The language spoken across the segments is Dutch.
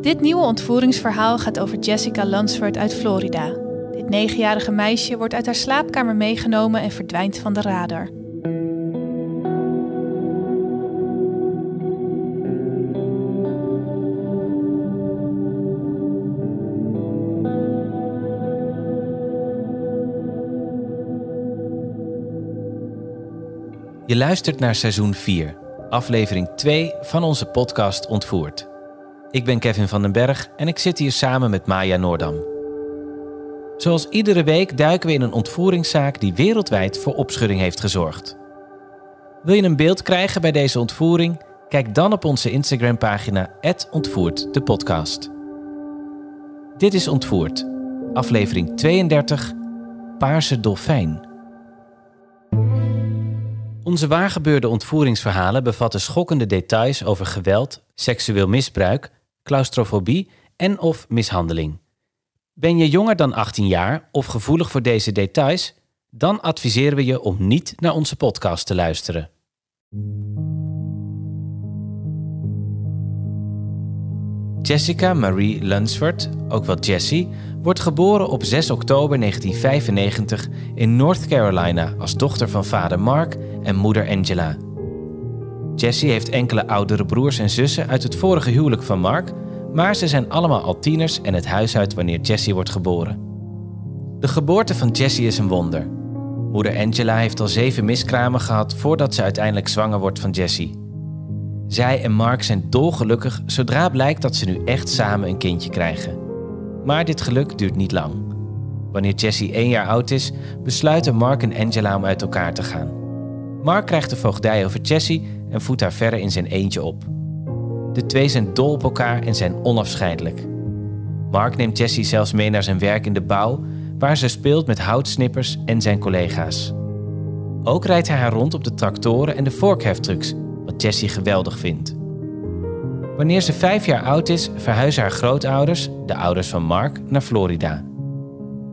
Dit nieuwe ontvoeringsverhaal gaat over Jessica Lunsford uit Florida. Dit negenjarige meisje wordt uit haar slaapkamer meegenomen en verdwijnt van de radar. Je luistert naar seizoen 4, aflevering 2 van onze podcast Ontvoerd. Ik ben Kevin van den Berg en ik zit hier samen met Maya Noordam. Zoals iedere week duiken we in een ontvoeringszaak die wereldwijd voor opschudding heeft gezorgd. Wil je een beeld krijgen bij deze ontvoering? Kijk dan op onze Instagram-pagina Ontvoerd de podcast. Dit is Ontvoerd, aflevering 32, Paarse Dolfijn. Onze waargebeurde ontvoeringsverhalen bevatten schokkende details over geweld, seksueel misbruik, claustrofobie en of mishandeling. Ben je jonger dan 18 jaar of gevoelig voor deze details? Dan adviseren we je om niet naar onze podcast te luisteren. Jessica Marie Lunsford, ook wel Jessie, wordt geboren op 6 oktober 1995 in North Carolina als dochter van vader Mark en moeder Angela. Jessie heeft enkele oudere broers en zussen uit het vorige huwelijk van Mark, maar ze zijn allemaal al tieners en het huis uit wanneer Jessie wordt geboren. De geboorte van Jessie is een wonder. Moeder Angela heeft al zeven miskramen gehad voordat ze uiteindelijk zwanger wordt van Jessie. Zij en Mark zijn dolgelukkig zodra blijkt dat ze nu echt samen een kindje krijgen. Maar dit geluk duurt niet lang. Wanneer Jessie één jaar oud is, besluiten Mark en Angela om uit elkaar te gaan. Mark krijgt de voogdij over Jessie en voedt haar verder in zijn eentje op. De twee zijn dol op elkaar en zijn onafscheidelijk. Mark neemt Jessie zelfs mee naar zijn werk in de bouw, waar ze speelt met houtsnippers en zijn collega's. Ook rijdt hij haar rond op de tractoren en de vorkheftrucks, wat Jessie geweldig vindt. Wanneer ze vijf jaar oud is, verhuizen haar grootouders, de ouders van Mark, naar Florida.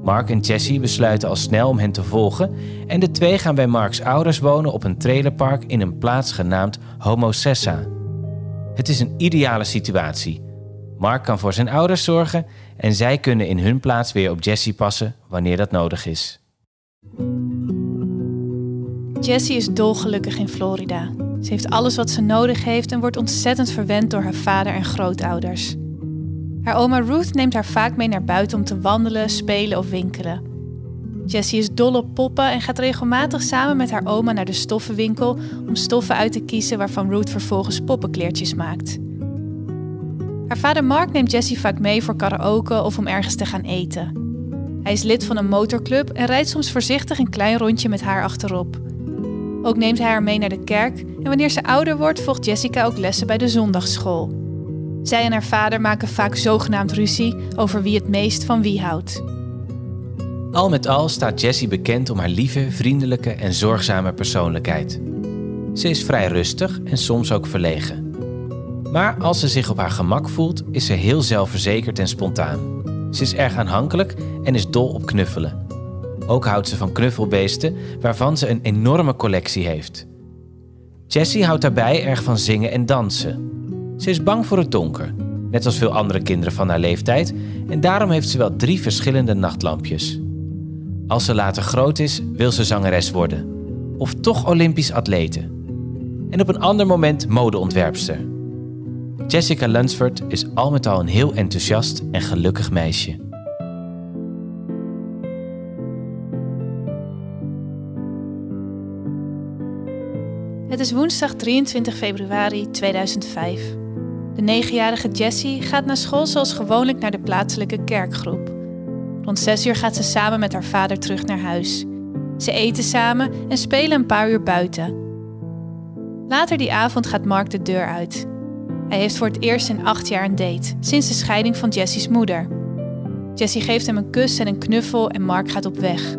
Mark en Jessie besluiten al snel om hen te volgen en de twee gaan bij Marks ouders wonen op een trailerpark in een plaats genaamd Homosessa. Het is een ideale situatie. Mark kan voor zijn ouders zorgen en zij kunnen in hun plaats weer op Jessie passen wanneer dat nodig is. Jessie is dolgelukkig in Florida. Ze heeft alles wat ze nodig heeft en wordt ontzettend verwend door haar vader en grootouders. Haar oma Ruth neemt haar vaak mee naar buiten om te wandelen, spelen of winkelen. Jessie is dol op poppen en gaat regelmatig samen met haar oma naar de stoffenwinkel om stoffen uit te kiezen waarvan Ruth vervolgens poppenkleertjes maakt. Haar vader Mark neemt Jessie vaak mee voor karaoke of om ergens te gaan eten. Hij is lid van een motorclub en rijdt soms voorzichtig een klein rondje met haar achterop. Ook neemt hij haar mee naar de kerk en wanneer ze ouder wordt, volgt Jessica ook lessen bij de zondagsschool. Zij en haar vader maken vaak zogenaamd ruzie over wie het meest van wie houdt. Al met al staat Jessie bekend om haar lieve, vriendelijke en zorgzame persoonlijkheid. Ze is vrij rustig en soms ook verlegen. Maar als ze zich op haar gemak voelt, is ze heel zelfverzekerd en spontaan. Ze is erg aanhankelijk en is dol op knuffelen. Ook houdt ze van knuffelbeesten, waarvan ze een enorme collectie heeft. Jessie houdt daarbij erg van zingen en dansen. Ze is bang voor het donker, net als veel andere kinderen van haar leeftijd, en daarom heeft ze wel drie verschillende nachtlampjes. Als ze later groot is, wil ze zangeres worden, of toch Olympisch atlete. En op een ander moment modeontwerpster. Jessica Lunsford is al met al een heel enthousiast en gelukkig meisje. Het is woensdag 23 februari 2005. De negenjarige Jessie gaat naar school zoals gewoonlijk naar de plaatselijke kerkgroep. Rond zes uur gaat ze samen met haar vader terug naar huis. Ze eten samen en spelen een paar uur buiten. Later die avond gaat Mark de deur uit. Hij heeft voor het eerst in acht jaar een date, sinds de scheiding van Jessie's moeder. Jessie geeft hem een kus en een knuffel en Mark gaat op weg.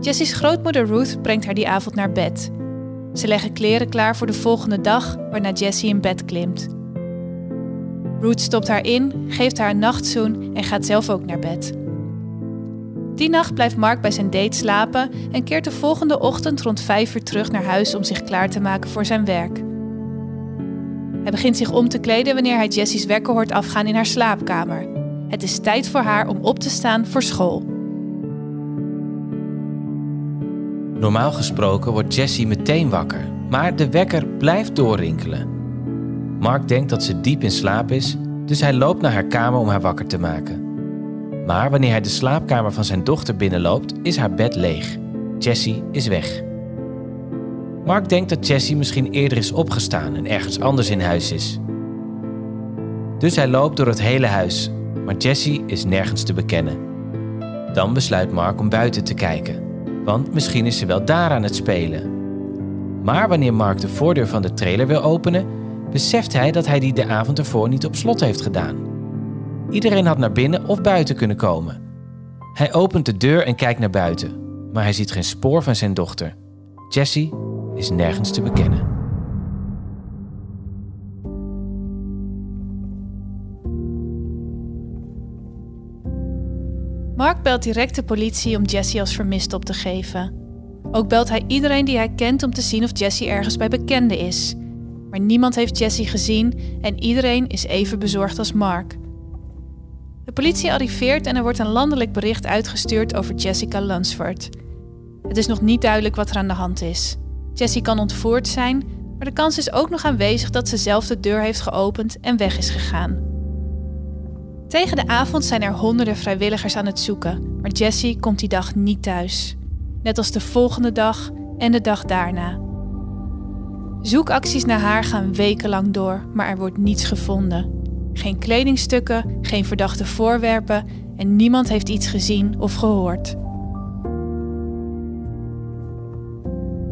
Jessie's grootmoeder Ruth brengt haar die avond naar bed. Ze leggen kleren klaar voor de volgende dag, waarna Jessie in bed klimt. Ruth stopt haar in, geeft haar een nachtzoen en gaat zelf ook naar bed. Die nacht blijft Mark bij zijn date slapen en keert de volgende ochtend rond vijf uur terug naar huis om zich klaar te maken voor zijn werk. Hij begint zich om te kleden wanneer hij Jessie's wekker hoort afgaan in haar slaapkamer. Het is tijd voor haar om op te staan voor school. Normaal gesproken wordt Jessie meteen wakker, maar de wekker blijft doorrinkelen. Mark denkt dat ze diep in slaap is, dus hij loopt naar haar kamer om haar wakker te maken. Maar wanneer hij de slaapkamer van zijn dochter binnenloopt, is haar bed leeg. Jessie is weg. Mark denkt dat Jessie misschien eerder is opgestaan en ergens anders in huis is. Dus hij loopt door het hele huis, maar Jessie is nergens te bekennen. Dan besluit Mark om buiten te kijken, want misschien is ze wel daar aan het spelen. Maar wanneer Mark de voordeur van de trailer wil openen, beseft hij dat hij die de avond ervoor niet op slot heeft gedaan. Iedereen had naar binnen of buiten kunnen komen. Hij opent de deur en kijkt naar buiten, maar hij ziet geen spoor van zijn dochter. Jessie is nergens te bekennen. Mark belt direct de politie om Jessie als vermist op te geven. Ook belt hij iedereen die hij kent om te zien of Jessie ergens bij bekenden is. Maar niemand heeft Jessie gezien en iedereen is even bezorgd als Mark. De politie arriveert en er wordt een landelijk bericht uitgestuurd over Jessica Lunsford. Het is nog niet duidelijk wat er aan de hand is. Jessie kan ontvoerd zijn, maar de kans is ook nog aanwezig dat ze zelf de deur heeft geopend en weg is gegaan. Tegen de avond zijn er honderden vrijwilligers aan het zoeken, maar Jessie komt die dag niet thuis. Net als de volgende dag en de dag daarna. Zoekacties naar haar gaan wekenlang door, maar er wordt niets gevonden. Geen kledingstukken, geen verdachte voorwerpen en niemand heeft iets gezien of gehoord.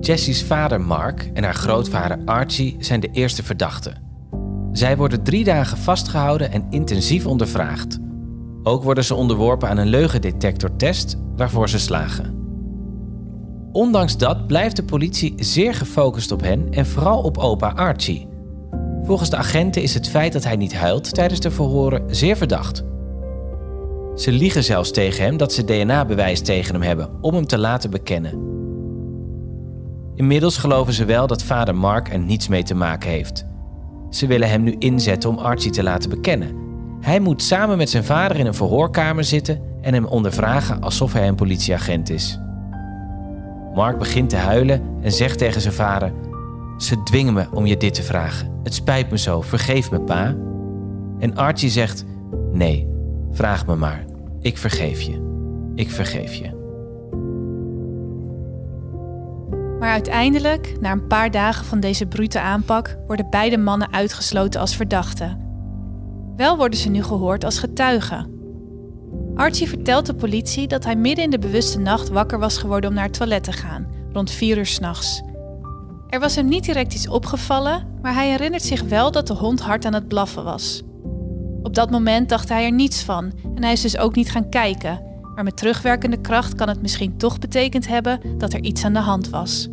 Jessie's vader Mark en haar grootvader Archie zijn de eerste verdachten. Zij worden drie dagen vastgehouden en intensief ondervraagd. Ook worden ze onderworpen aan een leugendetectortest waarvoor ze slagen. Ondanks dat blijft de politie zeer gefocust op hen en vooral op opa Archie. Volgens de agenten is het feit dat hij niet huilt tijdens de verhoren zeer verdacht. Ze liegen zelfs tegen hem dat ze DNA-bewijs tegen hem hebben om hem te laten bekennen. Inmiddels geloven ze wel dat vader Mark er niets mee te maken heeft. Ze willen hem nu inzetten om Archie te laten bekennen. Hij moet samen met zijn vader in een verhoorkamer zitten en hem ondervragen alsof hij een politieagent is. Mark begint te huilen en zegt tegen zijn vader: Ze dwingen me om je dit te vragen. Het spijt me zo, vergeef me, pa. En Archie zegt: Nee, vraag me maar. Ik vergeef je. Ik vergeef je. Maar uiteindelijk, na een paar dagen van deze brute aanpak, worden beide mannen uitgesloten als verdachten. Wel worden ze nu gehoord als getuigen. Archie vertelt de politie dat hij midden in de bewuste nacht wakker was geworden om naar het toilet te gaan, rond 4 uur s'nachts. Er was hem niet direct iets opgevallen, maar hij herinnert zich wel dat de hond hard aan het blaffen was. Op dat moment dacht hij er niets van en hij is dus ook niet gaan kijken, maar met terugwerkende kracht kan het misschien toch betekend hebben dat er iets aan de hand was.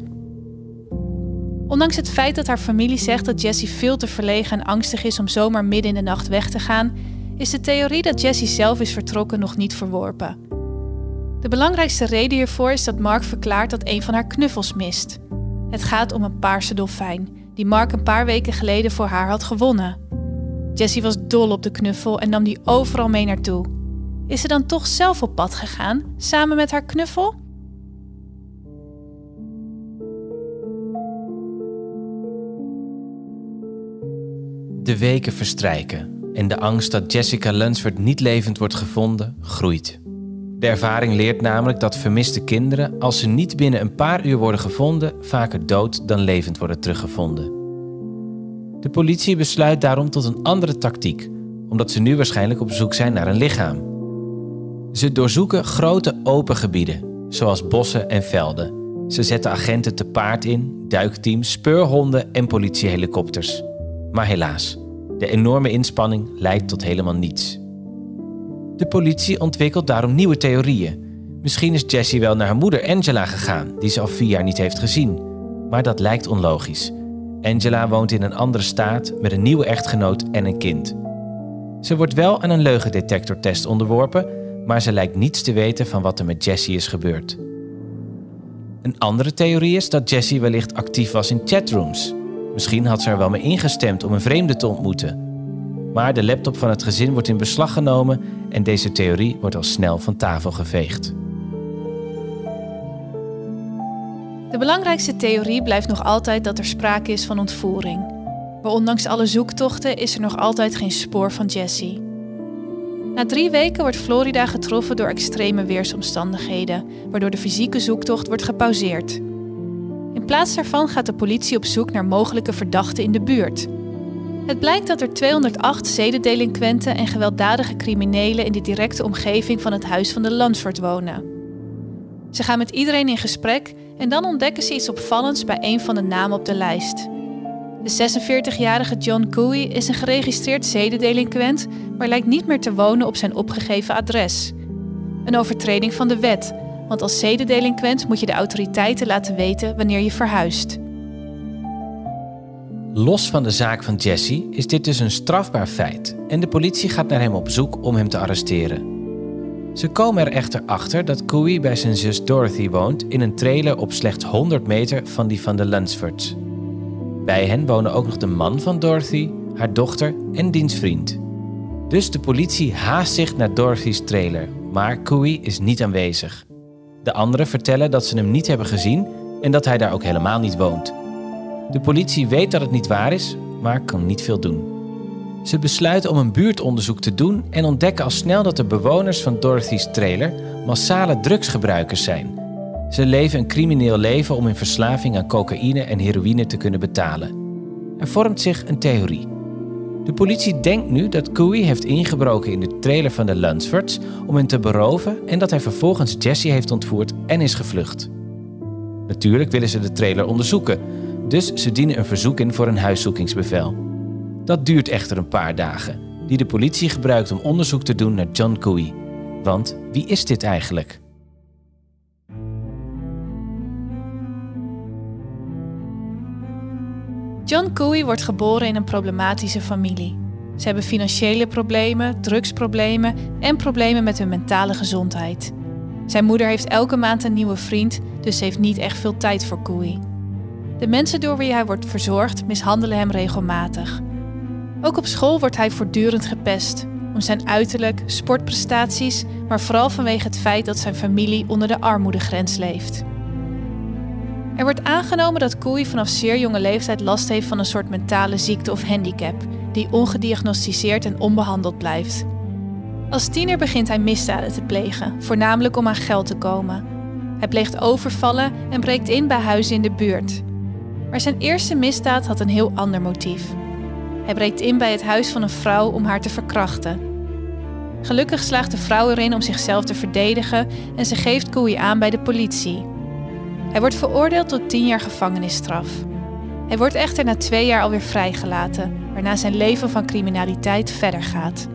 Ondanks het feit dat haar familie zegt dat Jessie veel te verlegen en angstig is om zomaar midden in de nacht weg te gaan, is de theorie dat Jessie zelf is vertrokken nog niet verworpen. De belangrijkste reden hiervoor is dat Mark verklaart dat een van haar knuffels mist. Het gaat om een paarse dolfijn, die Mark een paar weken geleden voor haar had gewonnen. Jessie was dol op de knuffel en nam die overal mee naartoe. Is ze dan toch zelf op pad gegaan, samen met haar knuffel? De weken verstrijken en de angst dat Jessica Lunsford niet levend wordt gevonden groeit. De ervaring leert namelijk dat vermiste kinderen, als ze niet binnen een paar uur worden gevonden, vaker dood dan levend worden teruggevonden. De politie besluit daarom tot een andere tactiek, omdat ze nu waarschijnlijk op zoek zijn naar een lichaam. Ze doorzoeken grote open gebieden, zoals bossen en velden. Ze zetten agenten te paard in, duikteams, speurhonden en politiehelikopters. Maar helaas, de enorme inspanning leidt tot helemaal niets. De politie ontwikkelt daarom nieuwe theorieën. Misschien is Jessie wel naar haar moeder Angela gegaan, die ze al vier jaar niet heeft gezien. Maar dat lijkt onlogisch. Angela woont in een andere staat met een nieuwe echtgenoot en een kind. Ze wordt wel aan een leugendetectortest onderworpen maar ze lijkt niets te weten van wat er met Jessie is gebeurd. Een andere theorie is dat Jessie wellicht actief was in chatrooms. Misschien had ze er wel mee ingestemd om een vreemde te ontmoeten. Maar de laptop van het gezin wordt in beslag genomen en deze theorie wordt al snel van tafel geveegd. De belangrijkste theorie blijft nog altijd dat er sprake is van ontvoering. Maar ondanks alle zoektochten is er nog altijd geen spoor van Jessie. Na drie weken wordt Florida getroffen door extreme weersomstandigheden, waardoor de fysieke zoektocht wordt gepauzeerd. In plaats daarvan gaat de politie op zoek naar mogelijke verdachten in de buurt. Het blijkt dat er 208 zedendelinquenten en gewelddadige criminelen in de directe omgeving van het huis van de Lansford wonen. Ze gaan met iedereen in gesprek en dan ontdekken ze iets opvallends bij een van de namen op de lijst. De 46-jarige John Cooey is een geregistreerd zedendelinquent, maar lijkt niet meer te wonen op zijn opgegeven adres. Een overtreding van de wet, want als zedendelinquent moet je de autoriteiten laten weten wanneer je verhuist. Los van de zaak van Jesse is dit dus een strafbaar feit en de politie gaat naar hem op zoek om hem te arresteren. Ze komen er echter achter dat Cooey bij zijn zus Dorothy woont in een trailer op slechts 100 meter van die van de Lunsfords. Bij hen wonen ook nog de man van Dorothy, haar dochter en dienstvriend. Dus de politie haast zich naar Dorothy's trailer, maar Cooey is niet aanwezig. De anderen vertellen dat ze hem niet hebben gezien en dat hij daar ook helemaal niet woont. De politie weet dat het niet waar is, maar kan niet veel doen. Ze besluiten om een buurtonderzoek te doen en ontdekken al snel dat de bewoners van Dorothy's trailer massale drugsgebruikers zijn ze leven een crimineel leven om hun verslaving aan cocaïne en heroïne te kunnen betalen. Er vormt zich een theorie. De politie denkt nu dat Cooey heeft ingebroken in de trailer van de Lunsfords om hen te beroven en dat hij vervolgens Jesse heeft ontvoerd en is gevlucht. Natuurlijk willen ze de trailer onderzoeken, dus ze dienen een verzoek in voor een huiszoekingsbevel. Dat duurt echter een paar dagen, die de politie gebruikt om onderzoek te doen naar John Cooey. Want wie is dit eigenlijk? John Cooey wordt geboren in een problematische familie. Ze hebben financiële problemen, drugsproblemen en problemen met hun mentale gezondheid. Zijn moeder heeft elke maand een nieuwe vriend, dus ze heeft niet echt veel tijd voor Cooey. De mensen door wie hij wordt verzorgd mishandelen hem regelmatig. Ook op school wordt hij voortdurend gepest om zijn uiterlijk, sportprestaties, maar vooral vanwege het feit dat zijn familie onder de armoedegrens leeft. Er wordt aangenomen dat Koei vanaf zeer jonge leeftijd last heeft van een soort mentale ziekte of handicap, die ongediagnosticeerd en onbehandeld blijft. Als tiener begint hij misdaden te plegen, voornamelijk om aan geld te komen. Hij pleegt overvallen en breekt in bij huizen in de buurt. Maar zijn eerste misdaad had een heel ander motief. Hij breekt in bij het huis van een vrouw om haar te verkrachten. Gelukkig slaagt de vrouw erin om zichzelf te verdedigen en ze geeft Koei aan bij de politie. Hij wordt veroordeeld tot 10 jaar gevangenisstraf. Hij wordt echter na twee jaar alweer vrijgelaten, waarna zijn leven van criminaliteit verder gaat.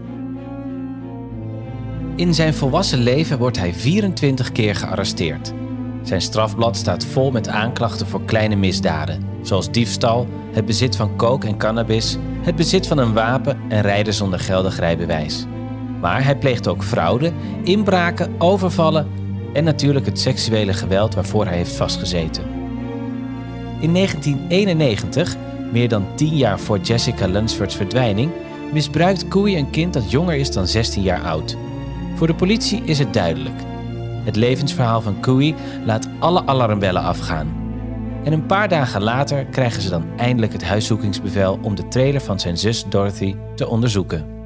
In zijn volwassen leven wordt hij 24 keer gearresteerd. Zijn strafblad staat vol met aanklachten voor kleine misdaden, zoals diefstal, het bezit van coke en cannabis, het bezit van een wapen en rijden zonder geldig rijbewijs. Maar hij pleegt ook fraude, inbraken, overvallen en natuurlijk het seksuele geweld waarvoor hij heeft vastgezeten. In 1991, meer dan 10 jaar voor Jessica Lunsford's verdwijning, misbruikt Cooey een kind dat jonger is dan 16 jaar oud. Voor de politie is het duidelijk. Het levensverhaal van Cooey laat alle alarmbellen afgaan. En een paar dagen later krijgen ze dan eindelijk het huiszoekingsbevel om de trailer van zijn zus Dorothy te onderzoeken.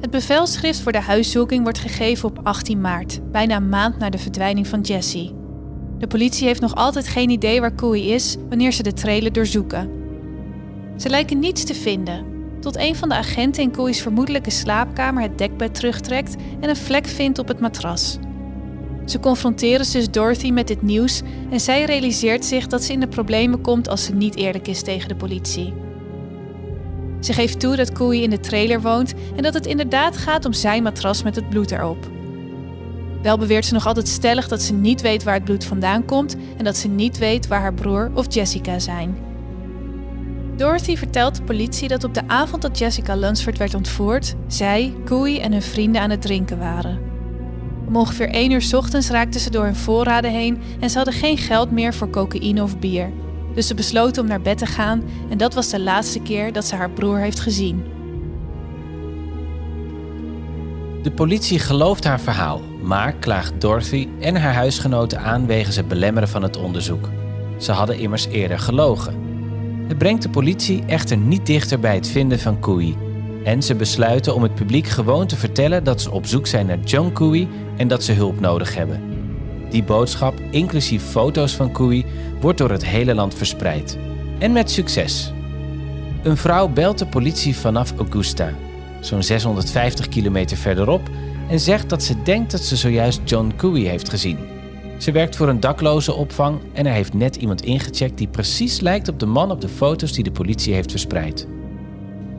Het bevelschrift voor de huiszoeking wordt gegeven op 18 maart, bijna een maand na de verdwijning van Jesse. De politie heeft nog altijd geen idee waar Cooey is wanneer ze de trailer doorzoeken. Ze lijken niets te vinden, tot een van de agenten in Cooey's vermoedelijke slaapkamer het dekbed terugtrekt en een vlek vindt op het matras. Ze confronteren zus Dorothy met dit nieuws en zij realiseert zich dat ze in de problemen komt als ze niet eerlijk is tegen de politie. Ze geeft toe dat Koei in de trailer woont en dat het inderdaad gaat om zijn matras met het bloed erop. Wel beweert ze nog altijd stellig dat ze niet weet waar het bloed vandaan komt en dat ze niet weet waar haar broer of Jessica zijn. Dorothy vertelt de politie dat op de avond dat Jessica Lunsford werd ontvoerd, zij, Koei en hun vrienden aan het drinken waren. Om ongeveer 1 uur ochtends raakten ze door hun voorraden heen en ze hadden geen geld meer voor cocaïne of bier. Dus ze besloten om naar bed te gaan en dat was de laatste keer dat ze haar broer heeft gezien. De politie gelooft haar verhaal, maar klaagt Dorothy en haar huisgenoten aan wegens het belemmeren van het onderzoek. Ze hadden immers eerder gelogen. Het brengt de politie echter niet dichter bij het vinden van Cooey. En ze besluiten om het publiek gewoon te vertellen dat ze op zoek zijn naar John Cooey en dat ze hulp nodig hebben. Die boodschap, inclusief foto's van Cooey, wordt door het hele land verspreid. En met succes. Een vrouw belt de politie vanaf Augusta, zo'n 650 kilometer verderop, en zegt dat ze denkt dat ze zojuist John Cooey heeft gezien. Ze werkt voor een dakloze opvang en er heeft net iemand ingecheckt die precies lijkt op de man op de foto's die de politie heeft verspreid.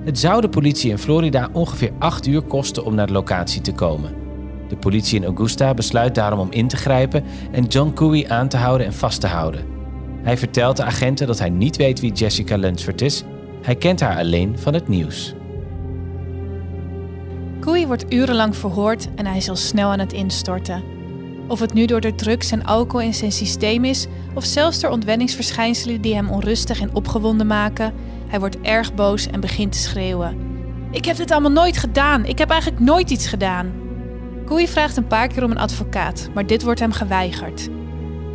Het zou de politie in Florida ongeveer 8 uur kosten om naar de locatie te komen. De politie in Augusta besluit daarom om in te grijpen en John Cooey aan te houden en vast te houden. Hij vertelt de agenten dat hij niet weet wie Jessica Lunsford is. Hij kent haar alleen van het nieuws. Cooey wordt urenlang verhoord en hij is al snel aan het instorten. Of het nu door de drugs en alcohol in zijn systeem is, of zelfs door ontwenningsverschijnselen die hem onrustig en opgewonden maken, hij wordt erg boos en begint te schreeuwen. Ik heb dit allemaal nooit gedaan. Ik heb eigenlijk nooit iets gedaan. Cooey vraagt een paar keer om een advocaat, maar dit wordt hem geweigerd.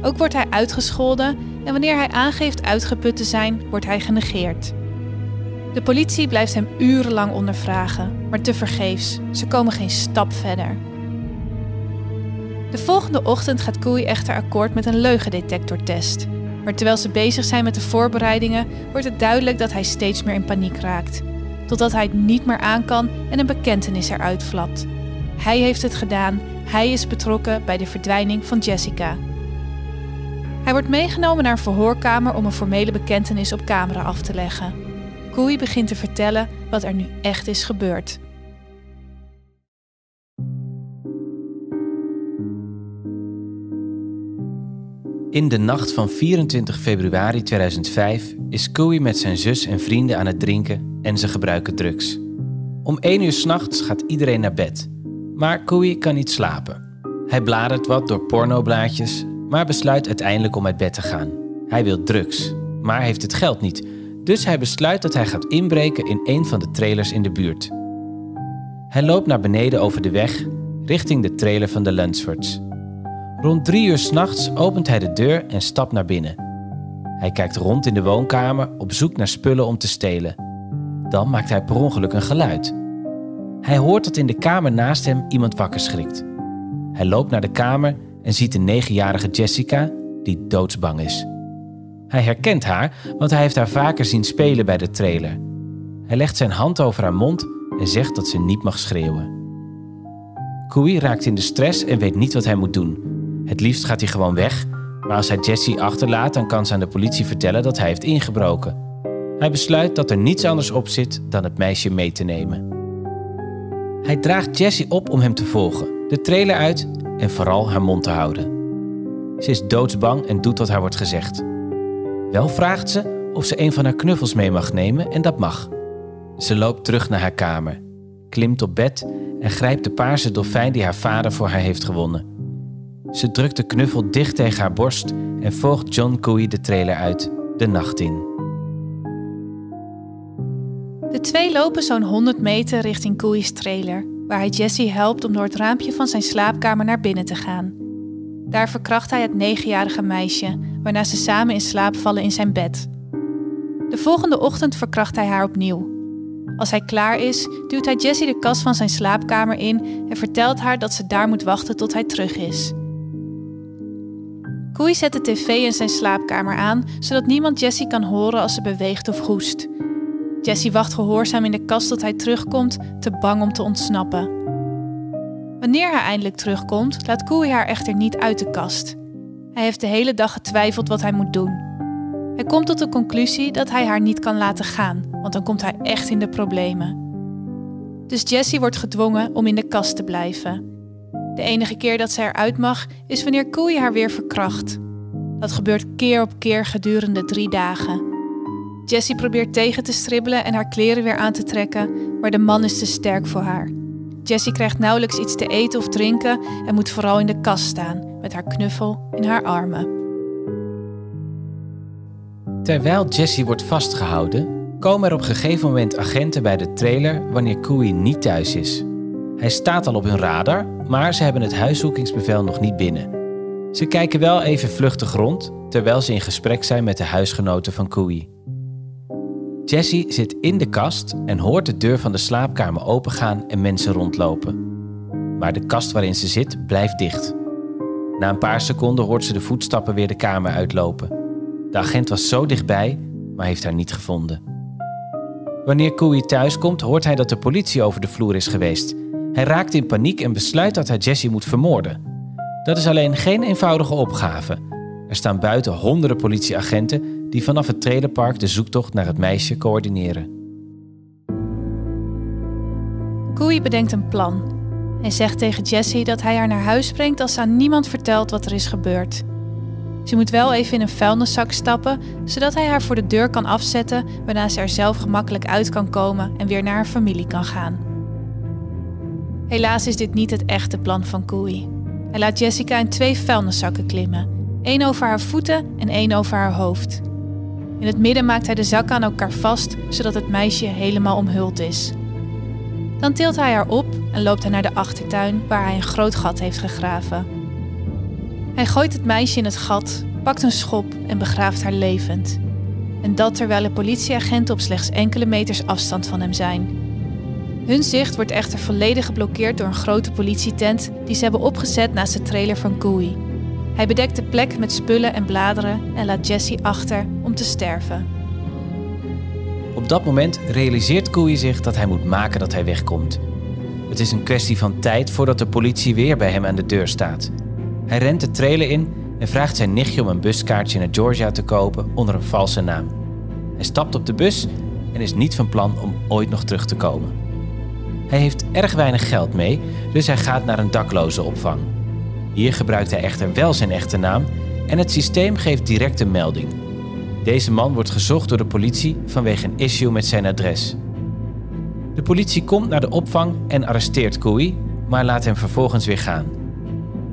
Ook wordt hij uitgescholden en wanneer hij aangeeft uitgeput te zijn, wordt hij genegeerd. De politie blijft hem urenlang ondervragen, maar tevergeefs. Ze komen geen stap verder. De volgende ochtend gaat Cooey echter akkoord met een leugendetectortest. Maar terwijl ze bezig zijn met de voorbereidingen, wordt het duidelijk dat hij steeds meer in paniek raakt. Totdat hij het niet meer aan kan en een bekentenis eruit flapt. Hij heeft het gedaan, hij is betrokken bij de verdwijning van Jessica. Hij wordt meegenomen naar een verhoorkamer om een formele bekentenis op camera af te leggen. Cooey begint te vertellen wat er nu echt is gebeurd. In de nacht van 24 februari 2005 is Cooey met zijn zus en vrienden aan het drinken en ze gebruiken drugs. Om 1 uur s'nachts gaat iedereen naar bed. Maar Cooey kan niet slapen. Hij bladert wat door pornoblaadjes, maar besluit uiteindelijk om uit bed te gaan. Hij wil drugs, maar heeft het geld niet. Dus hij besluit dat hij gaat inbreken in een van de trailers in de buurt. Hij loopt naar beneden over de weg, richting de trailer van de Lunsfords. Rond drie uur s'nachts opent hij de deur en stapt naar binnen. Hij kijkt rond in de woonkamer op zoek naar spullen om te stelen. Dan maakt hij per ongeluk een geluid. Hij hoort dat in de kamer naast hem iemand wakker schrikt. Hij loopt naar de kamer en ziet de negenjarige Jessica, die doodsbang is. Hij herkent haar, want hij heeft haar vaker zien spelen bij de trailer. Hij legt zijn hand over haar mond en zegt dat ze niet mag schreeuwen. Cooey raakt in de stress en weet niet wat hij moet doen. Het liefst gaat hij gewoon weg, maar als hij Jessie achterlaat, dan kan ze aan de politie vertellen dat hij heeft ingebroken. Hij besluit dat er niets anders op zit dan het meisje mee te nemen. Hij draagt Jessie op om hem te volgen, de trailer uit en vooral haar mond te houden. Ze is doodsbang en doet wat haar wordt gezegd. Wel vraagt ze of ze een van haar knuffels mee mag nemen en dat mag. Ze loopt terug naar haar kamer, klimt op bed en grijpt de paarse dolfijn die haar vader voor haar heeft gewonnen. Ze drukt de knuffel dicht tegen haar borst en volgt John Cooey de trailer uit, de nacht in. De twee lopen zo'n 100 meter richting Cooey's trailer, waar hij Jesse helpt om door het raampje van zijn slaapkamer naar binnen te gaan. Daar verkracht hij het negenjarige meisje, waarna ze samen in slaap vallen in zijn bed. De volgende ochtend verkracht hij haar opnieuw. Als hij klaar is, duwt hij Jessie de kast van zijn slaapkamer in en vertelt haar dat ze daar moet wachten tot hij terug is. Koei zet de tv in zijn slaapkamer aan, zodat niemand Jessie kan horen als ze beweegt of hoest. Jessie wacht gehoorzaam in de kast tot hij terugkomt, te bang om te ontsnappen. Wanneer hij eindelijk terugkomt, laat Koei haar echter niet uit de kast. Hij heeft de hele dag getwijfeld wat hij moet doen. Hij komt tot de conclusie dat hij haar niet kan laten gaan, want dan komt hij echt in de problemen. Dus Jessie wordt gedwongen om in de kast te blijven. De enige keer dat ze eruit mag is wanneer Koei haar weer verkracht. Dat gebeurt keer op keer gedurende drie dagen. Jessie probeert tegen te stribbelen en haar kleren weer aan te trekken, maar de man is te sterk voor haar. Jessie krijgt nauwelijks iets te eten of drinken en moet vooral in de kast staan met haar knuffel in haar armen. Terwijl Jessie wordt vastgehouden, komen er op een gegeven moment agenten bij de trailer wanneer Koei niet thuis is. Hij staat al op hun radar, maar ze hebben het huiszoekingsbevel nog niet binnen. Ze kijken wel even vluchtig rond, terwijl ze in gesprek zijn met de huisgenoten van Koei. Jessie zit in de kast en hoort de deur van de slaapkamer opengaan en mensen rondlopen. Maar de kast waarin ze zit blijft dicht. Na een paar seconden hoort ze de voetstappen weer de kamer uitlopen. De agent was zo dichtbij, maar heeft haar niet gevonden. Wanneer Koei thuiskomt, hoort hij dat de politie over de vloer is geweest. Hij raakt in paniek en besluit dat hij Jessie moet vermoorden. Dat is alleen geen eenvoudige opgave. Er staan buiten honderden politieagenten die vanaf het trailerpark de zoektocht naar het meisje coördineren. Koei bedenkt een plan. Hij zegt tegen Jessie dat hij haar naar huis brengt als ze aan niemand vertelt wat er is gebeurd. Ze moet wel even in een vuilniszak stappen, zodat hij haar voor de deur kan afzetten, waarna ze er zelf gemakkelijk uit kan komen en weer naar haar familie kan gaan. Helaas is dit niet het echte plan van Koei. Hij laat Jessica in twee vuilniszakken klimmen, één over haar voeten en één over haar hoofd. In het midden maakt hij de zakken aan elkaar vast, zodat het meisje helemaal omhuld is. Dan tilt hij haar op en loopt hij naar de achtertuin waar hij een groot gat heeft gegraven. Hij gooit het meisje in het gat, pakt een schop en begraaft haar levend. En dat terwijl de politieagenten op slechts enkele meters afstand van hem zijn. Hun zicht wordt echter volledig geblokkeerd door een grote politietent die ze hebben opgezet naast de trailer van Koei. Hij bedekt de plek met spullen en bladeren en laat Jessie achter om te sterven. Op dat moment realiseert Koei zich dat hij moet maken dat hij wegkomt. Het is een kwestie van tijd voordat de politie weer bij hem aan de deur staat. Hij rent de trailer in en vraagt zijn nichtje om een buskaartje naar Georgia te kopen onder een valse naam. Hij stapt op de bus en is niet van plan om ooit nog terug te komen. Hij heeft erg weinig geld mee, dus hij gaat naar een daklozenopvang. Hier gebruikt hij echter wel zijn echte naam en het systeem geeft direct een melding. Deze man wordt gezocht door de politie vanwege een issue met zijn adres. De politie komt naar de opvang en arresteert Koei, maar laat hem vervolgens weer gaan.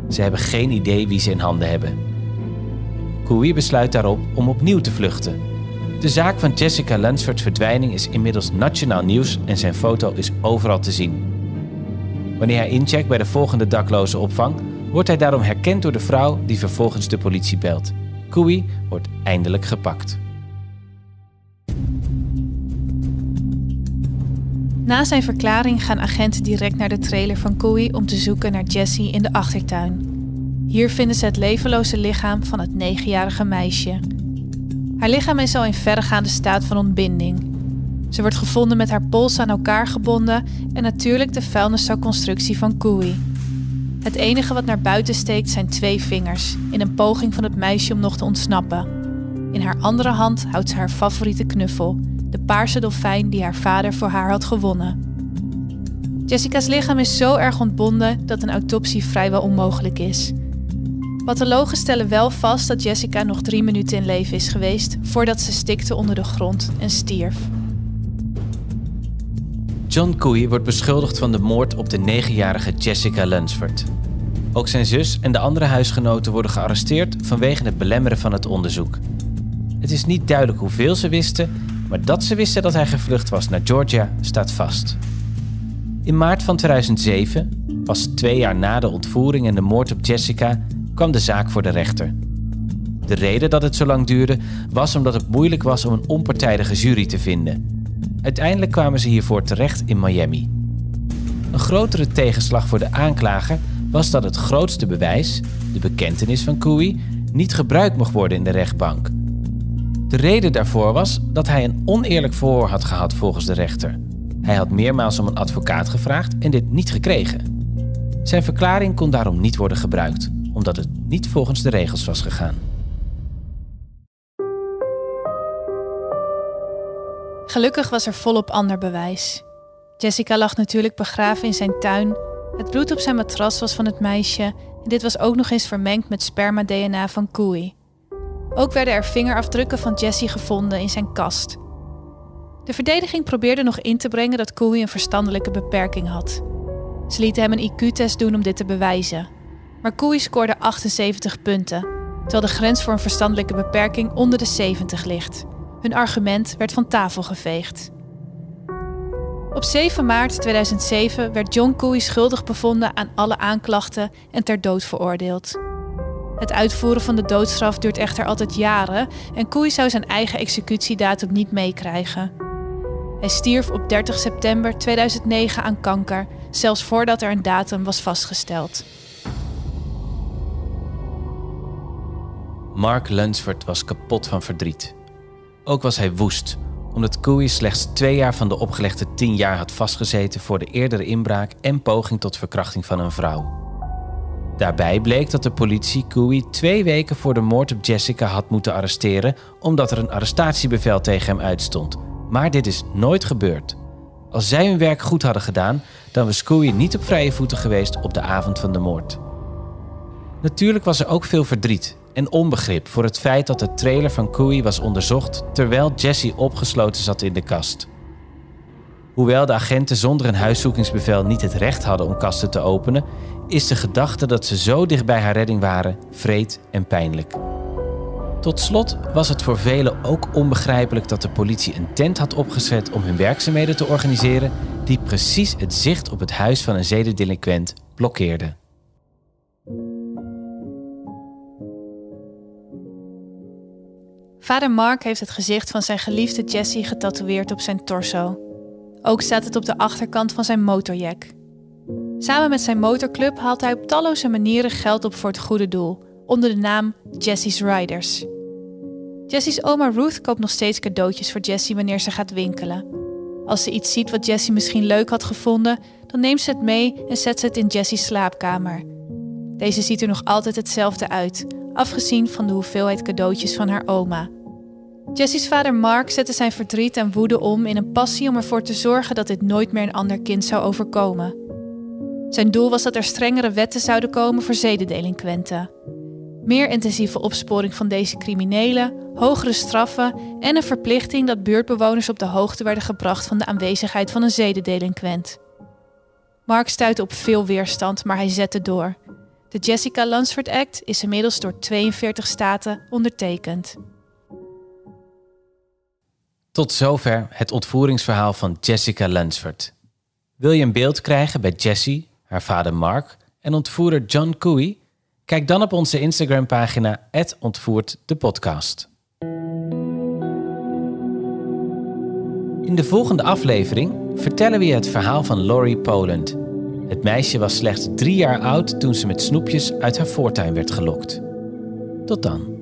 Ze hebben geen idee wie ze in handen hebben. Koei besluit daarop om opnieuw te vluchten. De zaak van Jessica Lunsford's verdwijning is inmiddels nationaal nieuws en zijn foto is overal te zien. Wanneer hij incheckt bij de volgende dakloze opvang, wordt hij daarom herkend door de vrouw die vervolgens de politie belt. Koei wordt eindelijk gepakt. Na zijn verklaring gaan agenten direct naar de trailer van Koei om te zoeken naar Jessie in de achtertuin. Hier vinden ze het levenloze lichaam van het negenjarige meisje. Haar lichaam is al in verregaande staat van ontbinding. Ze wordt gevonden met haar pols aan elkaar gebonden en natuurlijk de vuilniszakconstructie van Koei. Het enige wat naar buiten steekt zijn twee vingers, in een poging van het meisje om nog te ontsnappen. In haar andere hand houdt ze haar favoriete knuffel, de paarse dolfijn die haar vader voor haar had gewonnen. Jessica's lichaam is zo erg ontbonden dat een autopsie vrijwel onmogelijk is. Pathologen stellen wel vast dat Jessica nog drie minuten in leven is geweest voordat ze stikte onder de grond en stierf. John Koei wordt beschuldigd van de moord op de negenjarige Jessica Lunsford. Ook zijn zus en de andere huisgenoten worden gearresteerd vanwege het belemmeren van het onderzoek. Het is niet duidelijk hoeveel ze wisten, maar dat ze wisten dat hij gevlucht was naar Georgia staat vast. In maart van 2007, pas twee jaar na de ontvoering en de moord op Jessica, kwam de zaak voor de rechter. De reden dat het zo lang duurde was omdat het moeilijk was om een onpartijdige jury te vinden. Uiteindelijk kwamen ze hiervoor terecht in Miami. Een grotere tegenslag voor de aanklager was dat het grootste bewijs, de bekentenis van Koei, niet gebruikt mocht worden in de rechtbank. De reden daarvoor was dat hij een oneerlijk verhoor had gehad volgens de rechter. Hij had meermaals om een advocaat gevraagd en dit niet gekregen. Zijn verklaring kon daarom niet worden gebruikt, omdat het niet volgens de regels was gegaan. Gelukkig was er volop ander bewijs. Jessica lag natuurlijk begraven in zijn tuin. Het bloed op zijn matras was van het meisje en dit was ook nog eens vermengd met sperma-DNA van Koei. Ook werden er vingerafdrukken van Jessie gevonden in zijn kast. De verdediging probeerde nog in te brengen dat Koei een verstandelijke beperking had. Ze lieten hem een IQ-test doen om dit te bewijzen. Maar Koei scoorde 78 punten, terwijl de grens voor een verstandelijke beperking onder de 70 ligt. Hun argument werd van tafel geveegd. Op 7 maart 2007 werd John Koei schuldig bevonden aan alle aanklachten en ter dood veroordeeld. Het uitvoeren van de doodstraf duurt echter altijd jaren en Koei zou zijn eigen executiedatum niet meekrijgen. Hij stierf op 30 september 2009 aan kanker, zelfs voordat er een datum was vastgesteld. Mark Lunsford was kapot van verdriet. Ook was hij woest, omdat Koei slechts twee jaar van de opgelegde tien jaar had vastgezeten voor de eerdere inbraak en poging tot verkrachting van een vrouw. Daarbij bleek dat de politie Koei twee weken voor de moord op Jessica had moeten arresteren omdat er een arrestatiebevel tegen hem uitstond. Maar dit is nooit gebeurd. Als zij hun werk goed hadden gedaan, dan was Koei niet op vrije voeten geweest op de avond van de moord. Natuurlijk was er ook veel verdriet en onbegrip voor het feit dat de trailer van Koei was onderzocht terwijl Jesse opgesloten zat in de kast. Hoewel de agenten zonder een huiszoekingsbevel niet het recht hadden om kasten te openen, is de gedachte dat ze zo dicht bij haar redding waren vreed en pijnlijk. Tot slot was het voor velen ook onbegrijpelijk dat de politie een tent had opgezet om hun werkzaamheden te organiseren, die precies het zicht op het huis van een zedendelinquent blokkeerde. Vader Mark heeft het gezicht van zijn geliefde Jessie getatoeëerd op zijn torso. Ook staat het op de achterkant van zijn motorjack. Samen met zijn motorclub haalt hij op talloze manieren geld op voor het goede doel, onder de naam Jessie's Riders. Jessie's oma Ruth koopt nog steeds cadeautjes voor Jessie wanneer ze gaat winkelen. Als ze iets ziet wat Jessie misschien leuk had gevonden, dan neemt ze het mee en zet ze het in Jessie's slaapkamer. Deze ziet er nog altijd hetzelfde uit, afgezien van de hoeveelheid cadeautjes van haar oma. Jessie's vader Mark zette zijn verdriet en woede om in een passie om ervoor te zorgen dat dit nooit meer een ander kind zou overkomen. Zijn doel was dat er strengere wetten zouden komen voor zedendelinquenten. Meer intensieve opsporing van deze criminelen, hogere straffen en een verplichting dat buurtbewoners op de hoogte werden gebracht van de aanwezigheid van een zedendelinquent. Mark stuitte op veel weerstand, maar hij zette door. De Jessica Lunsford Act is inmiddels door 42 staten ondertekend. Tot zover het ontvoeringsverhaal van Jessica Lunsford. Wil je een beeld krijgen bij Jessie, haar vader Mark en ontvoerder John Cooey? Kijk dan op onze Instagram-pagina ontvoert de podcast. In de volgende aflevering vertellen we je het verhaal van Laurie Poland. Het meisje was slechts drie jaar oud toen ze met snoepjes uit haar voortuin werd gelokt. Tot dan.